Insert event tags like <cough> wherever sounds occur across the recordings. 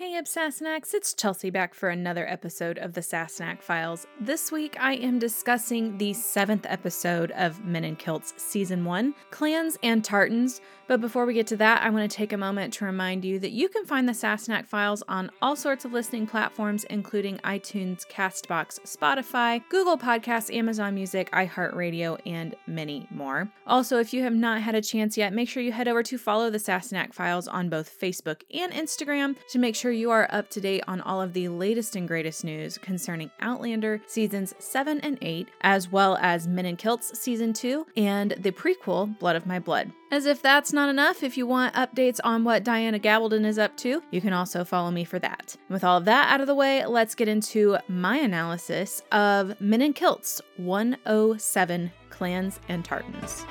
Hey, Sassenachs, it's Chelsea back for another episode of the Sassenach Files. This week I am discussing the seventh episode of Men in Kilts Season 1, Clans and Tartans. But before we get to that, I want to take a moment to remind you that you can find the Sassenach Files on all sorts of listening platforms, including iTunes, Castbox, Spotify, Google Podcasts, Amazon Music, iHeartRadio, and many more. Also, if you have not had a chance yet, make sure you head over to follow the Sassenach Files on both Facebook and Instagram to make sure you are up to date on all of the latest and greatest news concerning Outlander seasons 7 and 8, as well as Men in Kilts season 2 and the prequel Blood of My Blood. As if that's not enough, if you want updates on what Diana Gabaldon is up to, you can also follow me for that. And with all of that out of the way, let's get into my analysis of Men in Kilts 107 Clans and Tartans.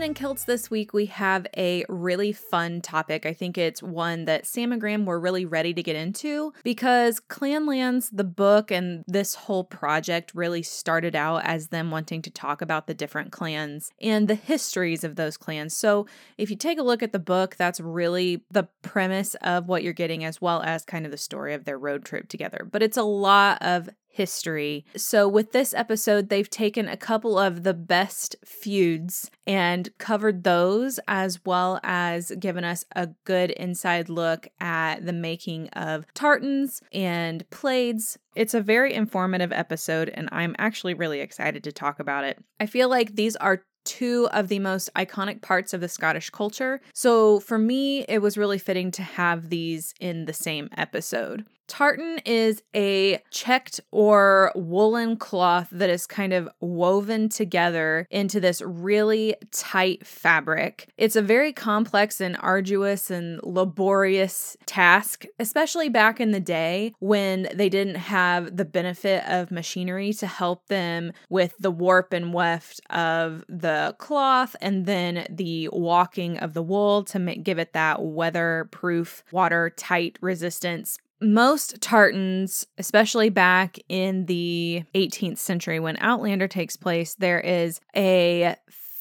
Men in Kilts this week, we have a really fun topic. I think it's one that Sam and Graham were really ready to get into because Clanlands, the book, and this whole project really started out as them wanting to talk about the different clans and the histories of those clans. So if you take a look at the book, that's really the premise of what you're getting, as well as kind of the story of their road trip together. But it's a lot of history. So, with this episode, they've taken a couple of the best feuds and covered those, as well as given us a good inside look at the making of tartans and plaids. It's a very informative episode, and I'm actually really excited to talk about it. I feel like these are two of the most iconic parts of the Scottish culture. So for me, it was really fitting to have these in the same episode. Tartan is a checked or woolen cloth that is kind of woven together into this really tight fabric. It's a very complex and arduous and laborious task, especially back in the day when they didn't have the benefit of machinery to help them with the warp and weft of the cloth and then the waulking of the wool to make, give it that weatherproof, watertight resistance most tartans, especially back in the 18th century when Outlander takes place, there is a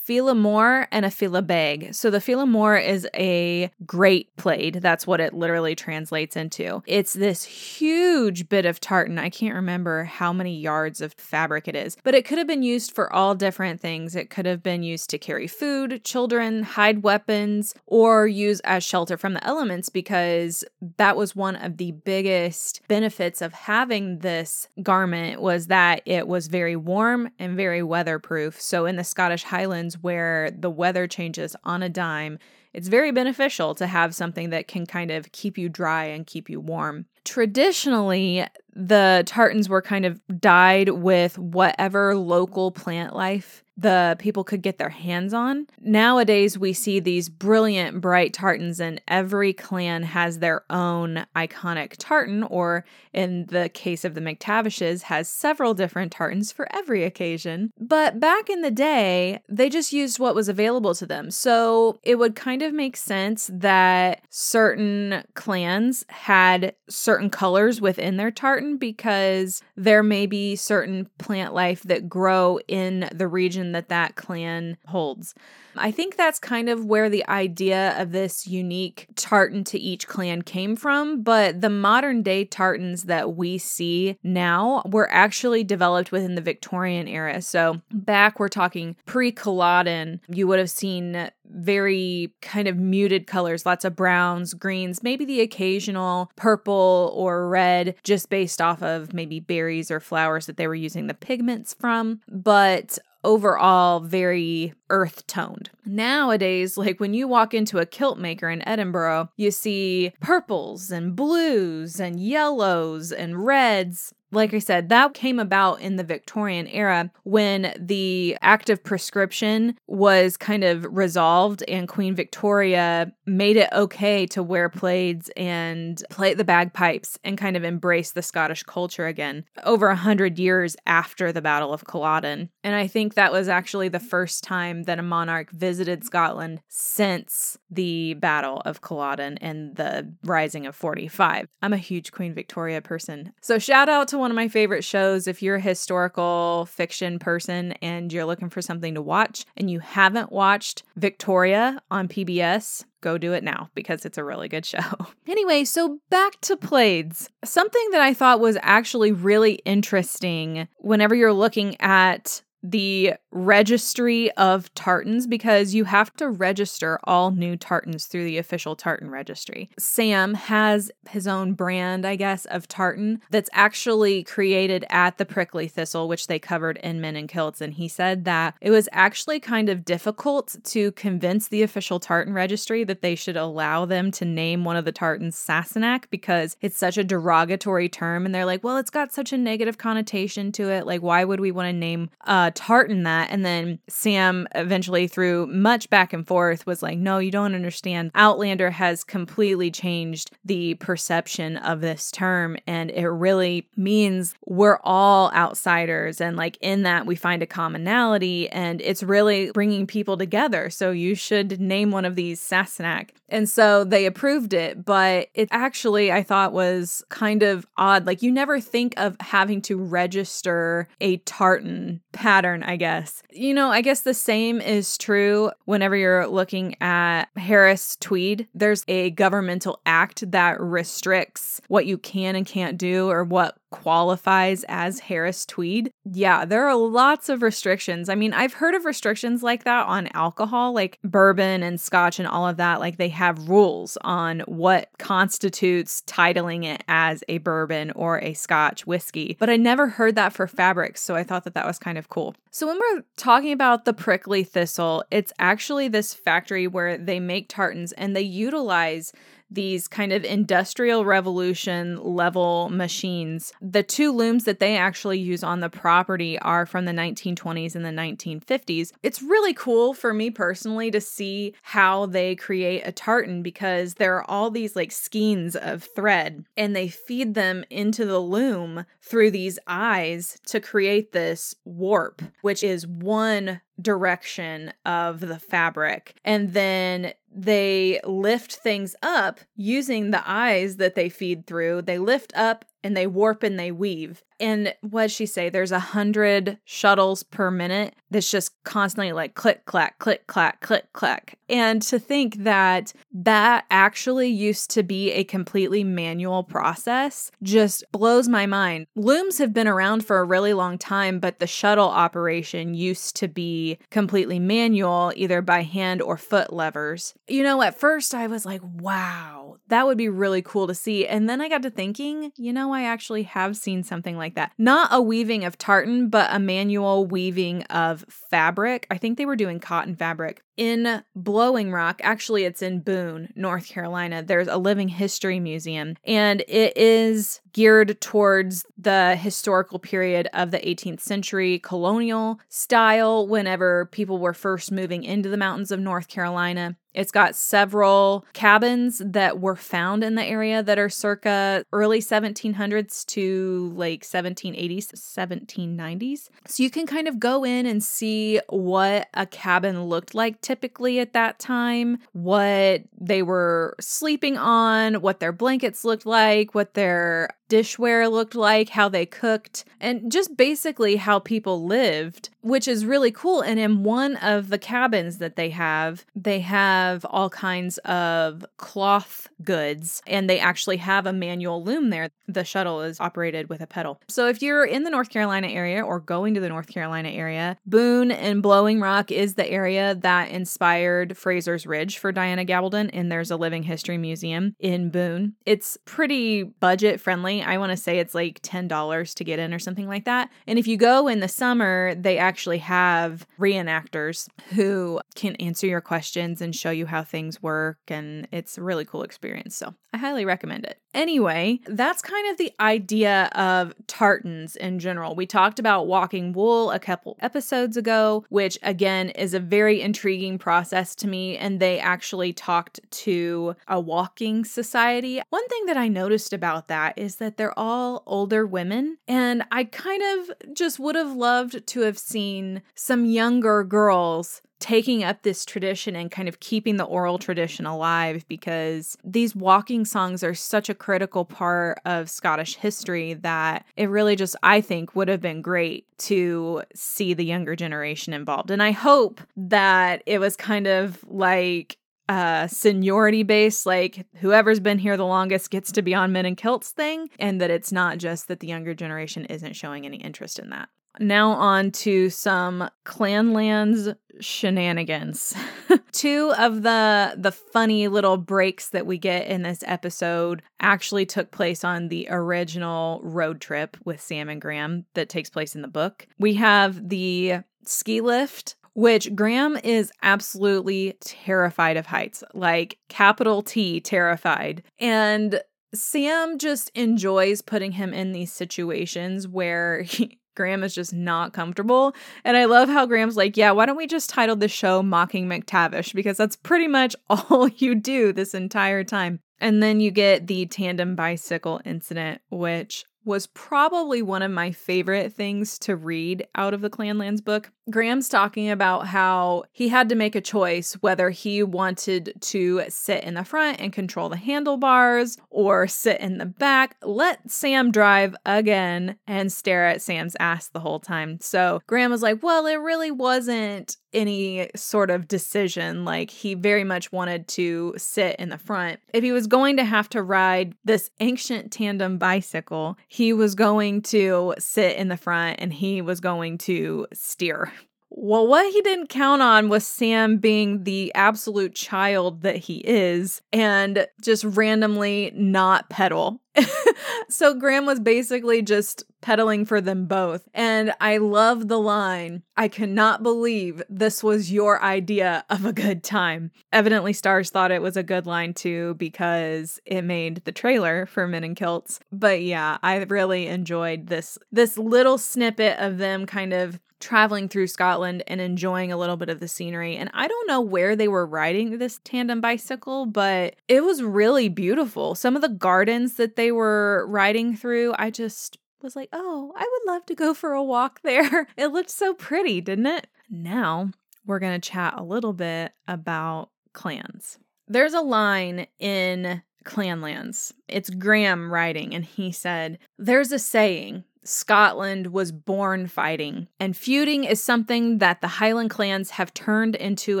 Fila More and a Fila Beg. So the Fila More is a great plaid. That's what it literally translates into. It's this huge bit of tartan. I can't remember how many yards of fabric it is, but it could have been used for all different things. It could have been used to carry food, children, hide weapons, or use as shelter from the elements because that was one of the biggest benefits of having this garment was that it was very warm and very weatherproof. So in the Scottish Highlands where the weather changes on a dime, it's very beneficial to have something that can kind of keep you dry and keep you warm. Traditionally, the tartans were kind of dyed with whatever local plant life the people could get their hands on. Nowadays, we see these brilliant, bright tartans, and every clan has their own iconic tartan, or in the case of the McTavishes, has several different tartans for every occasion. But back in the day, they just used what was available to them. So it would kind of make sense that certain clans had certain colors within their tartan because there may be certain plant life that grow in the region that that clan holds. I think that's kind of where the idea of this unique tartan to each clan came from, but the modern day tartans that we see now were actually developed within the Victorian era. So, back we're talking pre Culloden, you would have seen very kind of muted colors, lots of browns, greens, maybe the occasional purple or red, just based off of maybe berries or flowers that they were using the pigments from. But overall very earth toned. Nowadays, like when you walk into a kilt maker in Edinburgh, you see purples and blues and yellows and reds like I said, that came about in the Victorian era when the act of Proscription was kind of resolved and Queen Victoria made it okay to wear plaids and play the bagpipes and kind of embrace the Scottish culture again over a hundred years after the Battle of Culloden. And I think that was actually the first time that a monarch visited Scotland since the Battle of Culloden and the Rising of 45. I'm a huge Queen Victoria person. So shout out to one of my favorite shows if you're a historical fiction person and you're looking for something to watch and you haven't watched Victoria on PBS, go do it now because it's a really good show. <laughs> anyway, so back to plaids. Something that I thought was actually really interesting whenever you're looking at the registry of tartans because you have to register all new tartans through the official tartan registry. Sam has his own brand, I guess, of tartan that's actually created at the prickly thistle, which they covered in Men in Kilts. And he said that it was actually kind of difficult to convince the official tartan registry that they should allow them to name one of the tartans Sassenach because it's such a derogatory term. And they're like, well, it's got such a negative connotation to it. Like, why would we want to name uh, Uh, tartan that? And then Sam eventually, through much back and forth, was like, no, you don't understand. Outlander has completely changed the perception of this term. And it really means we're all outsiders. And like in that, we find a commonality and it's really bringing people together. So you should name one of these Sassenach. And so they approved it. But it actually, I thought, was kind of odd. Like you never think of having to register a tartan pattern, I guess you know, I guess the same is true whenever you're looking at Harris Tweed. There's a governmental act that restricts what you can and can't do or what qualifies as Harris Tweed. Yeah, there are lots of restrictions. I mean, I've heard of restrictions like that on alcohol, like bourbon and scotch and all of that. Like they have rules on what constitutes titling it as a bourbon or a scotch whiskey. But I never heard that for fabrics, so I thought that that was kind of cool. So when we're talking about the prickly thistle, it's actually this factory where they make tartans and they utilize these kind of industrial revolution level machines. The two looms that they actually use on the property are from the 1920s and the 1950s. It's really cool for me personally to see how they create a tartan because there are all these like skeins of thread and they feed them into the loom through these eyes to create this warp, which is one direction of the fabric. And then they lift things up using the eyes that they feed through. They lift up and they warp and they weave. And what'd she say? There's a hundred shuttles per minute that's just constantly like click, clack, click, clack, click, clack. And to think that that actually used to be a completely manual process just blows my mind. Looms have been around for a really long time, but the shuttle operation used to be completely manual, either by hand or foot levers. You know, at first I was like, wow, that would be really cool to see. And then I got to thinking, you know, I actually have seen something like that. Not a weaving of tartan, but a manual weaving of fabric. I think they were doing cotton fabric in Blowing Rock. Actually, it's in Boone, North Carolina. There's a living history museum, and it is geared towards the historical period of the 18th century colonial style whenever people were first moving into the mountains of North Carolina. It's got several cabins that were found in the area that are circa early 1700s to like 1780s, 1790s. So you can kind of go in and see what a cabin looked like typically at that time, what they were sleeping on, what their blankets looked like, what their dishware looked like, how they cooked, and just basically how people lived, which is really cool. And in one of the cabins that they have, they have all kinds of cloth goods, and they actually have a manual loom there. The shuttle is operated with a pedal. So if you're in the North Carolina area or going to the North Carolina area, Boone and Blowing Rock is the area that inspired Fraser's Ridge for Diana Gabaldon, and there's a living history museum in Boone. It's pretty budget friendly I want to say it's like $10 to get in or something like that. And if you go in the summer, they actually have reenactors who can answer your questions and show you how things work. And it's a really cool experience. So I highly recommend it. Anyway, that's kind of the idea of tartans in general. We talked about waulking wool a couple episodes ago, which again is a very intriguing process to me. And they actually talked to a waulking society. One thing that I noticed about that is that they're all older women. And I kind of just would have loved to have seen some younger girls taking up this tradition and kind of keeping the oral tradition alive because these waulking songs are such a critical part of Scottish history that it really just, I think, would have been great to see the younger generation involved. And I hope that it was kind of like uh seniority based like whoever's been here the longest gets to be on men in kilts thing and that it's not just that the younger generation isn't showing any interest in that now on to some Clanlands shenanigans. <laughs> Two of the the funny little breaks that we get in this episode actually took place on the original road trip with Sam and Graham that takes place in the book. We have the ski lift which Graham is absolutely terrified of heights, like capital T terrified. And Sam just enjoys putting him in these situations where <laughs> he, Graham is just not comfortable. And I love how Graham's like, yeah, why don't we just title the show Mocking McTavish? Because that's pretty much <laughs> all you do this entire time. And then you get the tandem bicycle incident, which was probably one of my favorite things to read out of the Clanlands book. Graham's talking about how he had to make a choice whether he wanted to sit in the front and control the handlebars or sit in the back, let Sam drive again, and stare at Sam's ass the whole time. So Graham was like, Well, it really wasn't any sort of decision. Like he very much wanted to sit in the front. If he was going to have to ride this ancient tandem bicycle, he was going to sit in the front and he was going to steer. Well, what he didn't count on was Sam being the absolute child that he is and just randomly not pedal. <laughs> so Graham was basically just pedaling for them both. And I love the line I cannot believe this was your idea of a good time. Evidently, Starz thought it was a good line too because it made the trailer for Men in Kilts. But yeah, I really enjoyed this this little snippet of them kind of traveling through Scotland and enjoying a little bit of the scenery. And I don't know where they were riding this tandem bicycle, but it was really beautiful. Some of the gardens that they were riding through, I just was like, oh, I would love to go for a walk <laughs> there. It looked so pretty, didn't it? Now we're going to chat a little bit about clans. There's a line in Clanlands. It's Graham writing, and he said, There's a saying Scotland was born fighting, and feuding is something that the Highland clans have turned into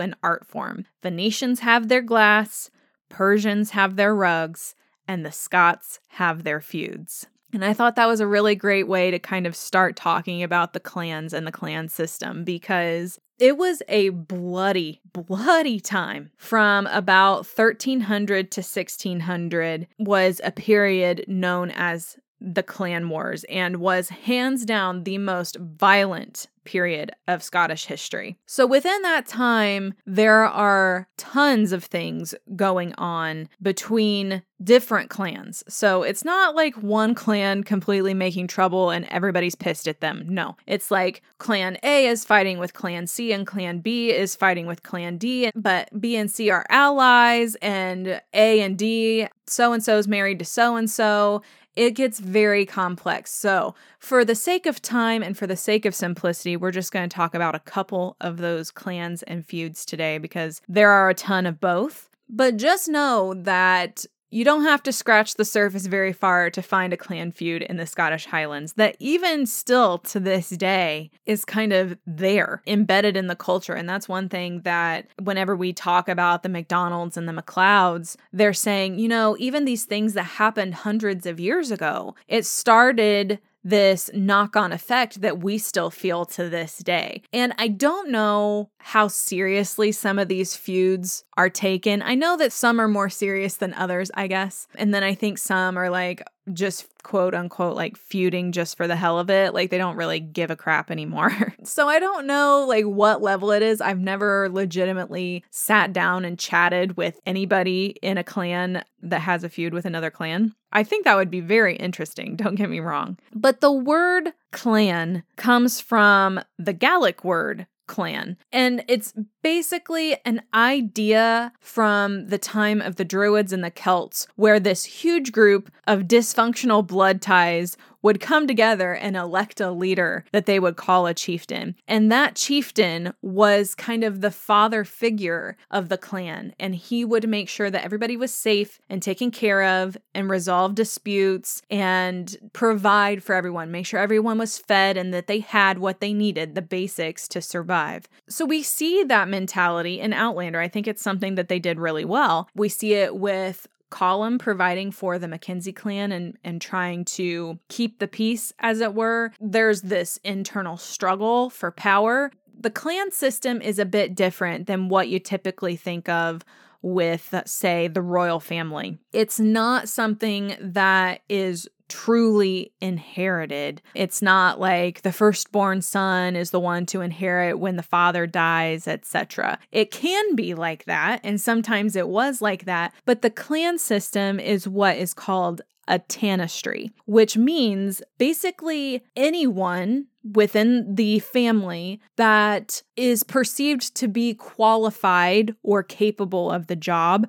an art form. Venetians have their glass, Persians have their rugs, and the Scots have their feuds. And I thought that was a really great way to kind of start talking about the clans and the clan system because it was a bloody, bloody time. From about 1300 to 1600 was a period known as the clan wars and was hands down the most violent period of Scottish history. So within that time, there are tons of things going on between different clans. So it's not like one clan completely making trouble and everybody's pissed at them. No, it's like clan A is fighting with clan C and clan B is fighting with clan D, but B and C are allies and A and D so and so's married to so and so it gets very complex. So, for the sake of time and for the sake of simplicity, we're just going to talk about a couple of those clans and feuds today because there are a ton of both. But just know that you don't have to scratch the surface very far to find a clan feud in the Scottish Highlands that even still to this day is kind of there, embedded in the culture. And that's one thing that whenever we talk about the MacDonalds and the MacLeods, they're saying, you know, even these things that happened hundreds of years ago, it started this knock on effect that we still feel to this day. And I don't know how seriously some of these feuds are taken. I know that some are more serious than others, I guess. And then I think some are like, just quote unquote like feuding just for the hell of it. Like they don't really give a crap anymore. <laughs> so I don't know like what level it is. I've never legitimately sat down and chatted with anybody in a clan that has a feud with another clan. I think that would be very interesting, don't get me wrong. But the word clan comes from the Gaelic word clan. And it's basically an idea from the time of the Druids and the Celts, where this huge group of dysfunctional blood ties would come together and elect a leader that they would call a chieftain. And that chieftain was kind of the father figure of the clan. And he would make sure that everybody was safe and taken care of and resolve disputes and provide for everyone, make sure everyone was fed and that they had what they needed, the basics to survive. So we see that mentality in Outlander. I think it's something that they did really well. We see it with Colum providing for the Mackenzie clan and, and trying to keep the peace, as it were. There's this internal struggle for power. The clan system is a bit different than what you typically think of with, say, the royal family. It's not something that is truly inherited. It's not like the firstborn son is the one to inherit when the father dies, etc. It can be like that, and sometimes it was like that, but the clan system is what is called a tanistry, which means basically anyone within the family that is perceived to be qualified or capable of the job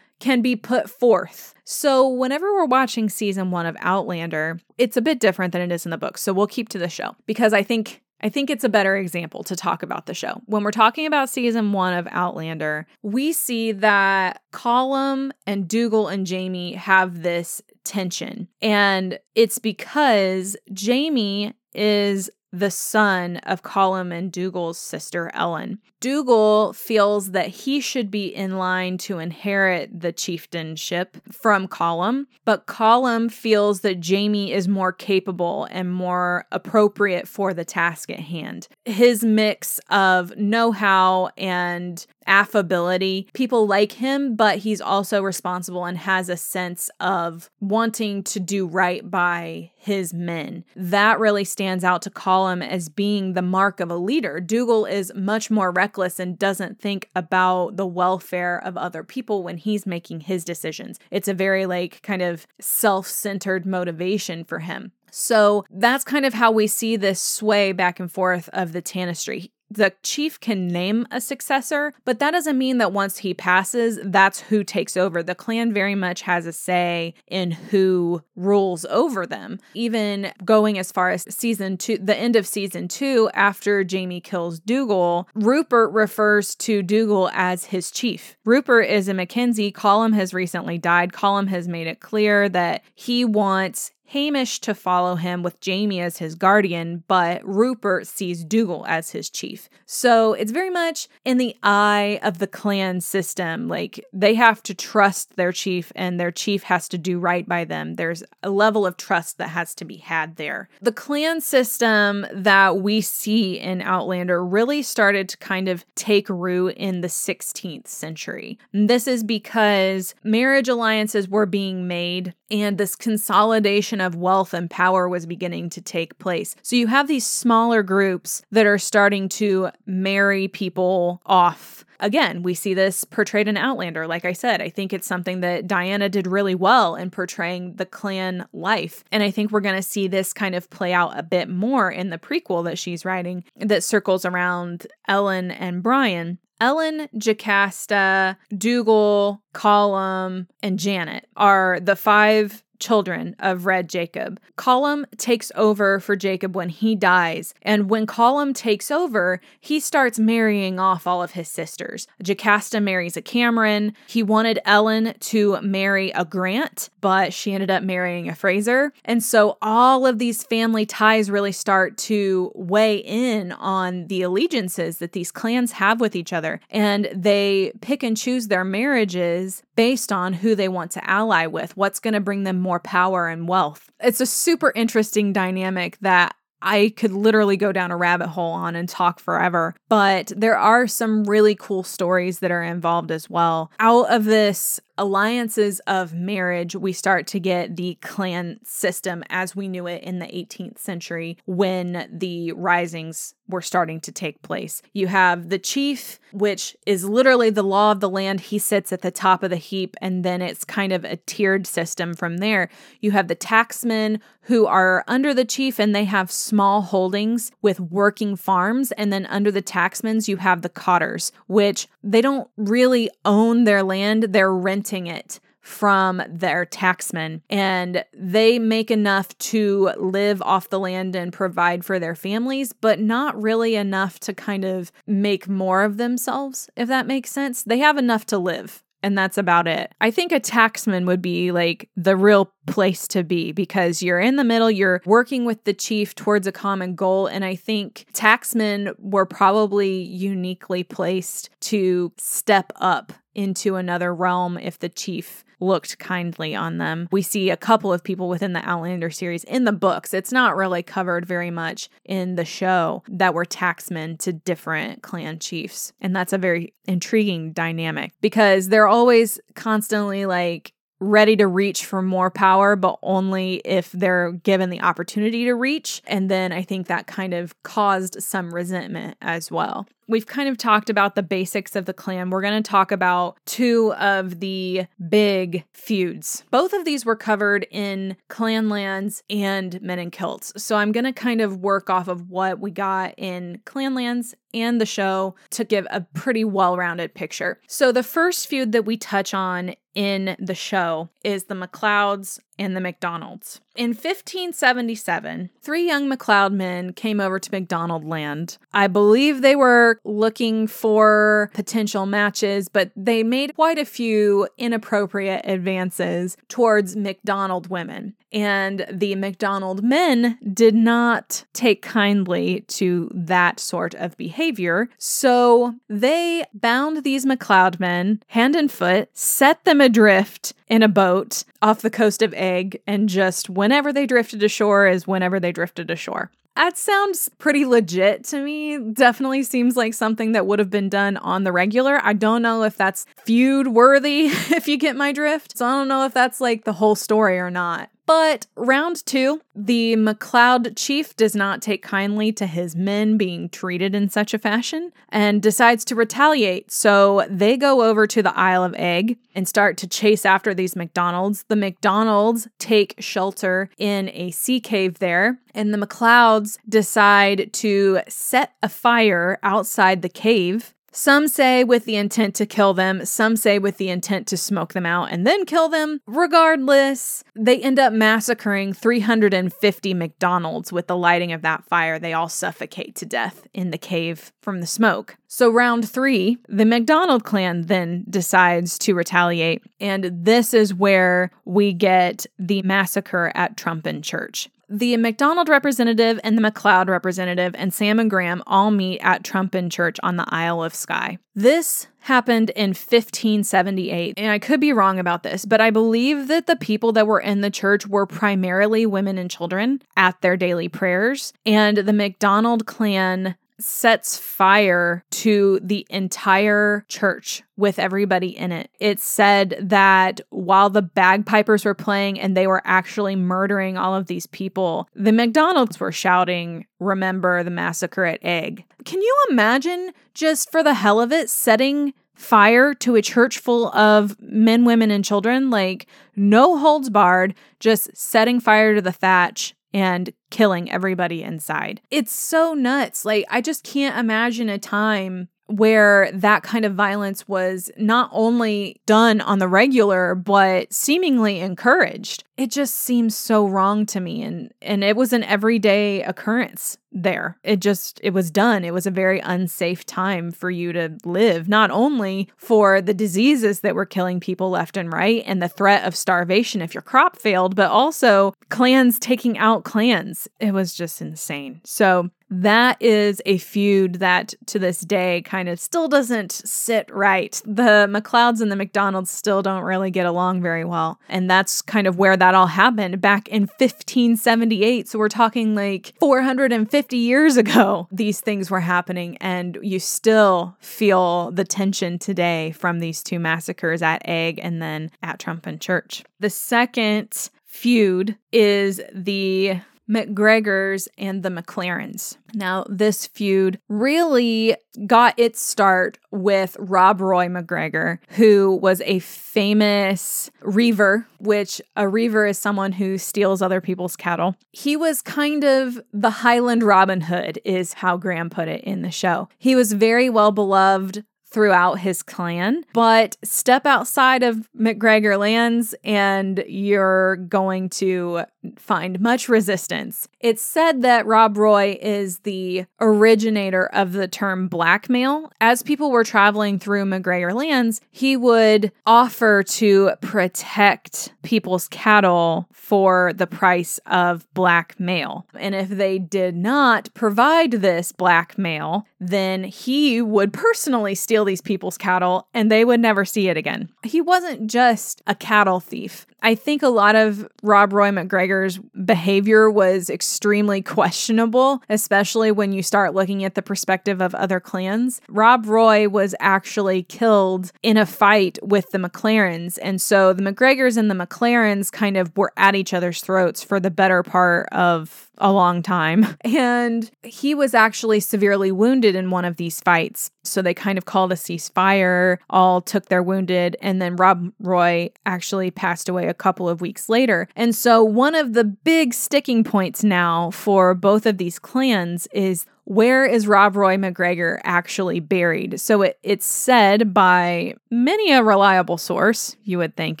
can be put forth. So, whenever we're watching season one of Outlander, it's a bit different than it is in the book. So, we'll keep to the show because I think. I think it's a better example to talk about the show. When we're talking about season one of Outlander, we see that Colum and Dougal and Jamie have this tension. And it's because Jamie is the son of Colum and Dougal's sister, Ellen. Dougal feels that he should be in line to inherit the chieftainship from Colum, but Colum feels that Jamie is more capable and more appropriate for the task at hand. His mix of know how and affability. People like him, but he's also responsible and has a sense of wanting to do right by his men. That really stands out to Colum as being the mark of a leader. Dougal is much more reckless and doesn't think about the welfare of other people when he's making his decisions. It's a very like kind of self-centered motivation for him. So that's kind of how we see this sway back and forth of the Tanistry the chief can name a successor, but that doesn't mean that once he passes, that's who takes over. The clan very much has a say in who rules over them. Even going as far as season two, the end of season two, after Jamie kills Dougal, Rupert refers to Dougal as his chief. Rupert is a Mackenzie. Colum has recently died. Colum has made it clear that he wants Hamish to follow him with Jamie as his guardian, but Rupert sees Dougal as his chief. So it's very much in the eye of the clan system. Like they have to trust their chief, and their chief has to do right by them. There's a level of trust that has to be had there. The clan system that we see in Outlander really started to kind of take root in the 16th century. And this is because marriage alliances were being made and this consolidation of wealth and power was beginning to take place. So you have these smaller groups that are starting to marry people off. Again, we see this portrayed in Outlander. Like I said, I think it's something that Diana did really well in portraying the clan life. And I think we're going to see this kind of play out a bit more in the prequel that she's writing that circles around Ellen and Brian. Ellen, Jocasta, Dougal, Colum, and Janet are the five children of Red Jacob. Colum takes over for Jacob when he dies, and when Colum takes over, he starts marrying off all of his sisters. Jocasta marries a Cameron. He wanted Ellen to marry a Grant, but she ended up marrying a Fraser. And so all of these family ties really start to weigh in on the allegiances that these clans have with each other, and they pick and choose their marriages based on who they want to ally with, what's going to bring them more power and wealth. It's a super interesting dynamic that I could literally go down a rabbit hole on and talk forever. But there are some really cool stories that are involved as well. Out of this alliances of marriage, we start to get the clan system as we knew it in the 18th century when the risings were starting to take place. You have the chief, which is literally the law of the land. He sits at the top of the heap, and then it's kind of a tiered system from there. You have the tacksmen who are under the chief and they have small holdings with working farms. And then under the tacksmen, you have the cotters, which they don't really own their land, they're renting renting it from their tacksmen and they make enough to live off the land and provide for their families, but not really enough to kind of make more of themselves, if that makes sense. They have enough to live. And that's about it. I think a tacksman would be like the real place to be because you're in the middle, you're working with the chief towards a common goal. And I think tacksmen were probably uniquely placed to step up into another realm if the chief looked kindly on them. We see a couple of people within the Outlander series in the books. It's not really covered very much in the show that were tacksmen to different clan chiefs. And that's a very intriguing dynamic because they're always constantly like ready to reach for more power, but only if they're given the opportunity to reach. And then I think that kind of caused some resentment as well. We've kind of talked about the basics of the clan. We're going to talk about two of the big feuds. Both of these were covered in Clanlands and Men in Kilts. So I'm going to kind of work off of what we got in Clanlands and the show to give a pretty well rounded picture. So the first feud that we touch on in the show is the MacLeods and the MacDonalds. In 1577, three young MacLeod men came over to MacDonald land. I believe they were looking for potential matches, but they made quite a few inappropriate advances towards MacDonald women. And the MacDonald men did not take kindly to that sort of behavior. So they bound these MacLeod men hand and foot, set them adrift in a boat off the coast of Eigg, and just whenever they drifted ashore is whenever they drifted ashore. That sounds pretty legit to me. Definitely seems like something that would have been done on the regular. I don't know if that's feud worthy, <laughs> if you get my drift. So I don't know if that's like the whole story or not. But round two, the MacLeod chief does not take kindly to his men being treated in such a fashion and decides to retaliate. So they go over to the Isle of Eigg and start to chase after these MacDonalds. The MacDonalds take shelter in a sea cave there, and the MacLeods decide to set a fire outside the cave some say with the intent to kill them, some say with the intent to smoke them out and then kill them. Regardless, they end up massacring 350 MacDonalds with the lighting of that fire. They all suffocate to death in the cave from the smoke. So, round three, the McDonald clan then decides to retaliate. And this is where we get the massacre at Trumpan Church. The MacDonald representative and the MacLeod representative and Sam and Graham all meet at Trumpan Church on the Isle of Skye. This happened in 1578, and I could be wrong about this, but I believe that the people that were in the church were primarily women and children at their daily prayers, and the MacDonald clan sets fire to the entire church with everybody in it. It said that while the bagpipers were playing and they were actually murdering all of these people, the MacDonalds were shouting, Remember the massacre at Eigg. Can you imagine, just for the hell of it, setting fire to a church full of men, women, and children? Like, no holds barred, just setting fire to the thatch and killing everybody inside. It's so nuts. Like, I just can't imagine a time where that kind of violence was not only done on the regular, but seemingly encouraged. It just seems so wrong to me and and it was an everyday occurrence there. It just it was done. It was a very unsafe time for you to live, not only for the diseases that were killing people left and right and the threat of starvation if your crop failed, but also clans taking out clans. It was just insane. So that is a feud that to this day kind of still doesn't sit right. The MacLeods and the MacDonalds still don't really get along very well. And that's kind of where that all happened back in 1578. So we're talking like 450 years ago, <laughs> these things were happening. And you still feel the tension today from these two massacres at Eigg and then at Trumpan Church. The second feud is the MacGregors and the McLarens. Now, this feud really got its start with Rob Roy MacGregor, who was a famous reaver, which a reaver is someone who steals other people's cattle. He was kind of the Highland Robin Hood, is how Graham put it in the show. He was very well beloved throughout his clan, but step outside of MacGregor lands and you're going to find much resistance. It's said that Rob Roy is the originator of the term blackmail. As people were traveling through MacGregor lands, he would offer to protect people's cattle for the price of blackmail. And if they did not provide this blackmail, then he would personally steal these people's cattle and they would never see it again. He wasn't just a cattle thief. I think a lot of Rob Roy MacGregor's behavior was extremely <laughs> questionable, especially when you start looking at the perspective of other clans. Rob Roy was actually killed in a fight with the MacLarens. And so the MacGregors and the MacLarens kind of were at each other's throats for the better part of a long time. <laughs> And he was actually severely wounded in one of these fights. So they kind of called a ceasefire, all took their wounded, and then Rob Roy actually passed away a couple of weeks later. And so one of the big sticking points now for both of these clans is where is Rob Roy MacGregor actually buried? So it, it's said by many a reliable source, you would think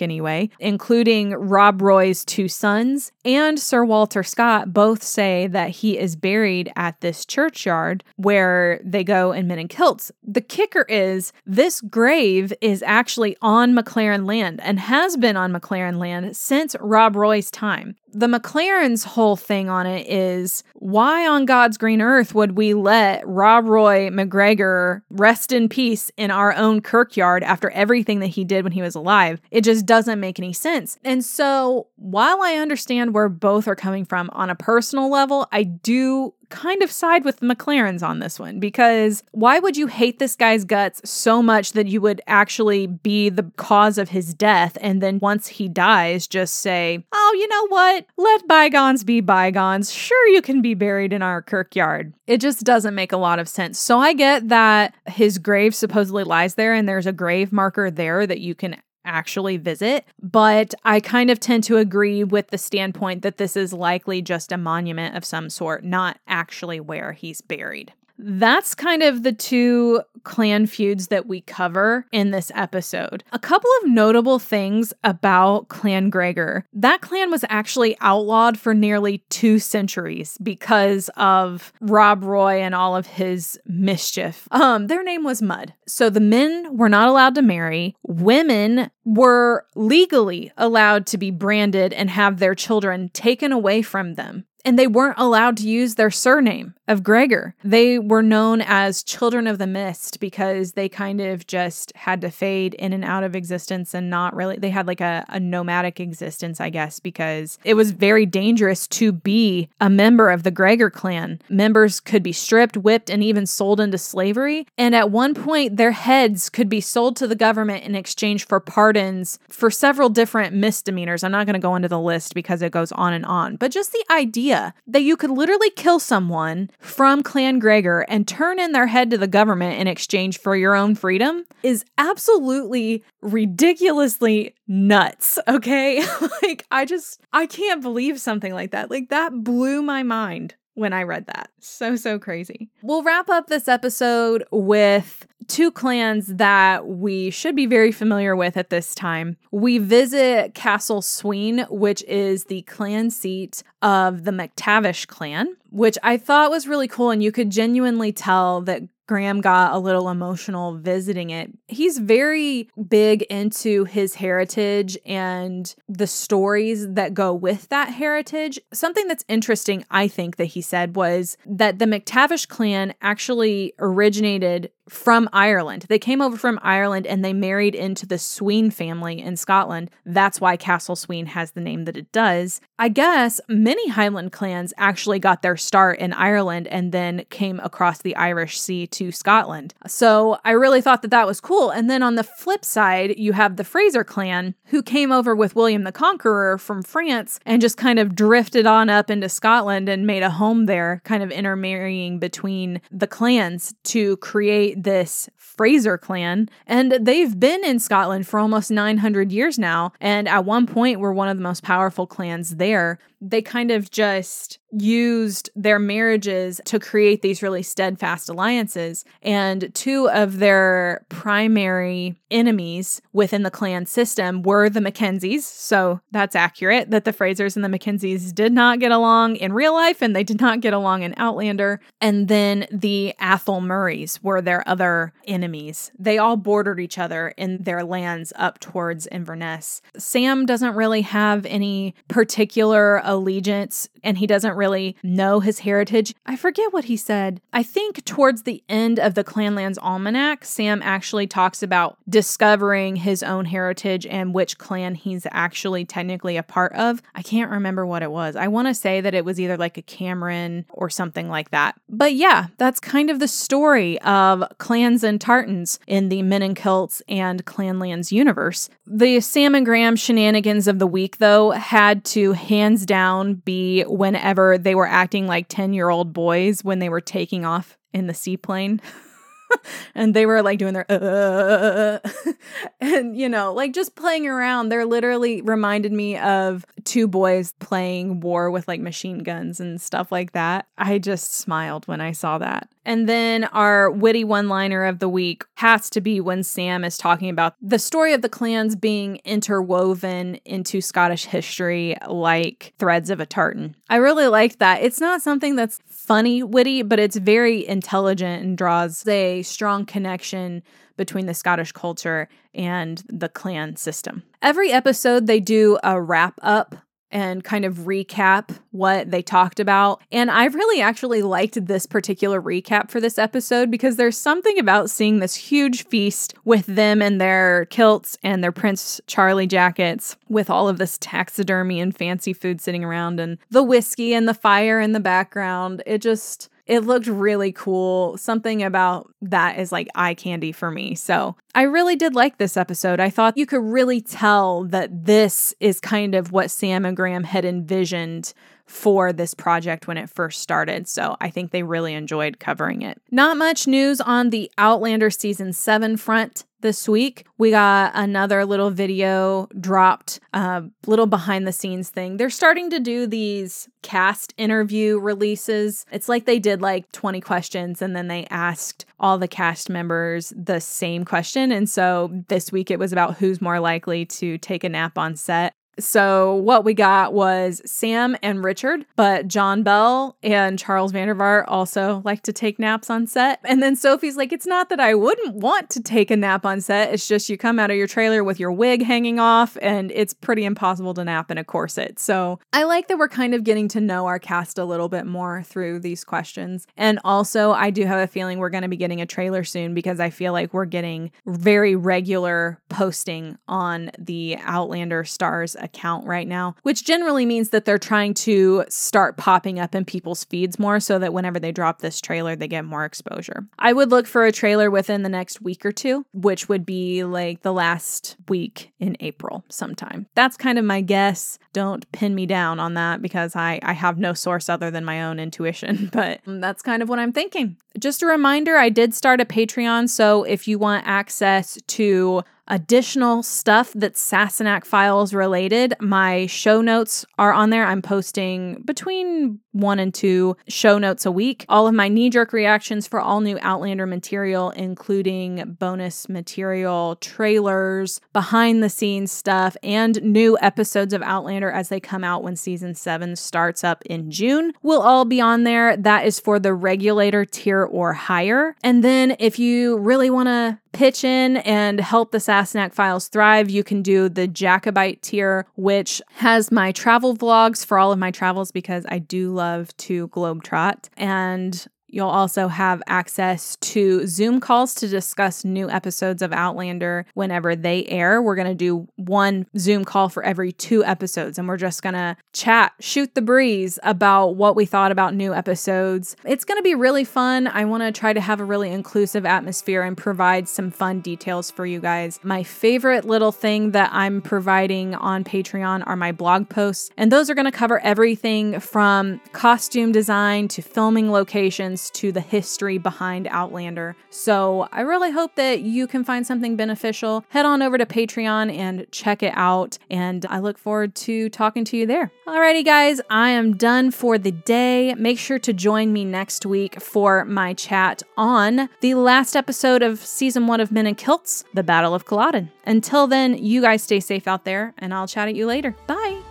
anyway, including Rob Roy's two sons and Sir Walter Scott, both say that he is buried at this churchyard where they go in men in kilts. The kicker is this grave is actually on MacLaren land and has been on MacLaren land since Rob Roy's time the McLaren's whole thing on it is why on God's green earth would we let Rob Roy MacGregor rest in peace in our own kirkyard after everything that he did when he was alive? It just doesn't make any sense. And so, while I understand where both are coming from on a personal level, I do kind of side with the McLarens on this one because why would you hate this guy's guts so much that you would actually be the cause of his death and then once he dies just say, "Oh, you know what? Let bygones be bygones. Sure you can be buried in our kirkyard." It just doesn't make a lot of sense. So I get that his grave supposedly lies there and there's a grave marker there that you can actually visit, but I kind of tend to agree with the standpoint that this is likely just a monument of some sort, not actually where he's buried that's kind of the two clan feuds that we cover in this episode. A couple of notable things about Clan Gregor. That clan was actually outlawed for nearly two centuries because of Rob Roy and all of his mischief. Um, their name was Mud. So the men were not allowed to marry. Women were legally allowed to be branded and have their children taken away from them and they weren't allowed to use their surname of Gregor. They were known as Children of the Mist because they kind of just had to fade in and out of existence and not really, they had like a, a nomadic existence, I guess, because it was very dangerous to be a member of the Gregor clan. Members could be stripped, whipped, and even sold into slavery. And at one point, their heads could be sold to the government in exchange for pardons for several different misdemeanors. I'm not going to go into the list because it goes on and on, but just the idea idea that you could literally kill someone from Clan Gregor and turn in their head to the government in exchange for your own freedom is absolutely ridiculously nuts. <laughs> Okay. <laughs> like, I just, I can't believe something like that. Like, that blew my mind when I read that. So, so crazy. We'll wrap up this episode with two clans that we should be very familiar with at this time. We visit Castle Sween, which is the clan seat of the McTavish clan, which I thought was really cool. And you could genuinely tell that Graham got a little emotional visiting it. He's very big into his heritage and the stories that go with that heritage. Something that's interesting, I think, that he said was that the McTavish clan actually originated from Ireland. They came over from Ireland and they married into the Sween family in Scotland. That's why Castle Sween has the name that it does. I guess many Highland clans actually got their start in Ireland and then came across the Irish Sea to Scotland. So I really thought that that was cool. And then on the flip side, you have the Fraser clan who came over with William the Conqueror from France and just kind of drifted on up into Scotland and made a home there, kind of intermarrying between the clans to create this Fraser clan, and they've been in Scotland for almost 900 years now. And at one point, were one of the most powerful clans there they kind of just used their marriages to create these really steadfast alliances. And two of their primary enemies within the clan system were the Mackenzies. So that's accurate that the Frasers and the Mackenzies did not get along in real life and they did not get along in Outlander. And then the Atholl Murrays were their other enemies. They all bordered each other in their lands up towards Inverness. Sam doesn't really have any particular allegiance and he doesn't really know his heritage. I forget what he said. I think towards the end of the Clanlands Almanac, Sam actually talks about discovering his own heritage and which clan he's actually technically a part of. I can't remember what it was. I want to say that it was either like a Cameron or something like that. But yeah, that's kind of the story of clans and tartans in the Men in Kilts and Clanlands universe. The Sam and Graham shenanigans of the week, though, had to hands down down be whenever they were acting like 10 year old boys when they were taking off in the seaplane. <laughs> and they were like doing their uh, <laughs> and you know like just playing around. They're literally reminded me of two boys playing war with like machine guns and stuff like that. I just smiled when i saw that and then our witty one liner of the week has to be when sam is talking about the story of the clans being interwoven into scottish history like threads of a tartan i really liked that it's not something that's funny witty but it's very intelligent and draws a strong connection between the Scottish culture and the clan system. Every episode, they do a wrap up and kind of recap what they talked about. And I really actually liked this particular recap for this episode because there's something about seeing this huge feast with them and their kilts and their Prince Charlie jackets with all of this taxidermy and fancy food sitting around and the whiskey and the fire in the background. It just it looked really cool. Something about that is like eye candy for me. So I really did like this episode. I thought you could really tell that this is kind of what Sam and Graham had envisioned for this project when it first started. So I think they really enjoyed covering it. Not much news on the Outlander season 7 front this week. We got another little video dropped, a uh, little behind the scenes thing. They're starting to do these cast interview releases. It's like they did like 20 questions and then they asked all the cast members the same question. And so this week it was about who's more likely to take a nap on set. So what we got was Sam and Richard, but John Bell and Charles Vandervaart also like to take naps on set. And then Sophie's like, it's not that I wouldn't want to take a nap on set. It's just you come out of your trailer with your wig hanging off and it's pretty impossible to nap in a corset. So I like that we're kind of getting to know our cast a little bit more through these questions. And also I do have a feeling we're going to be getting a trailer soon because I feel like we're getting very regular posting on the Outlander Starz account right now, which generally means that they're trying to start popping up in people's feeds more so that whenever they drop this trailer, they get more exposure. I would look for a trailer within the next week or two, which would be like the last week in April sometime. That's kind of my guess. Don't pin me down on that because I, I have no source other than my own intuition, <laughs> but that's kind of what I'm thinking. Just a reminder I did start a Patreon, so if you want access to additional stuff that's Sassenach Files related, my show notes are on there. I'm posting between one and two show notes a week. All of my knee jerk reactions for all new Outlander material, including bonus material, trailers, behind the scenes stuff, and new episodes of Outlander as they come out when season seven starts up in June, will all be on there. That is for the regulator tier or higher. And then if you really want to pitch in and help the Sassenach Files thrive, you can do the Jacobite tier, which has my travel vlogs for all of my travels because I do love to globetrot. And You'll also have access to Zoom calls to discuss new episodes of Outlander whenever they air. We're going to do one Zoom call for every two episodes, and we're just going to chat, shoot the breeze about what we thought about new episodes. It's going to be really fun. I want to try to have a really inclusive atmosphere and provide some fun details for you guys. My favorite little thing that I'm providing on Patreon are my blog posts, and those are going to cover everything from costume design to filming locations to the history behind Outlander. So I really hope that you can find something beneficial. Head on over to Patreon and check it out. And I look forward to talking to you there. Alrighty, guys, I am done for the day. Make sure to join me next week for my chat on the last episode of season one of Men in Kilts, The Battle of Culloden. Until then, you guys stay safe out there, and I'll chat at you later. Bye.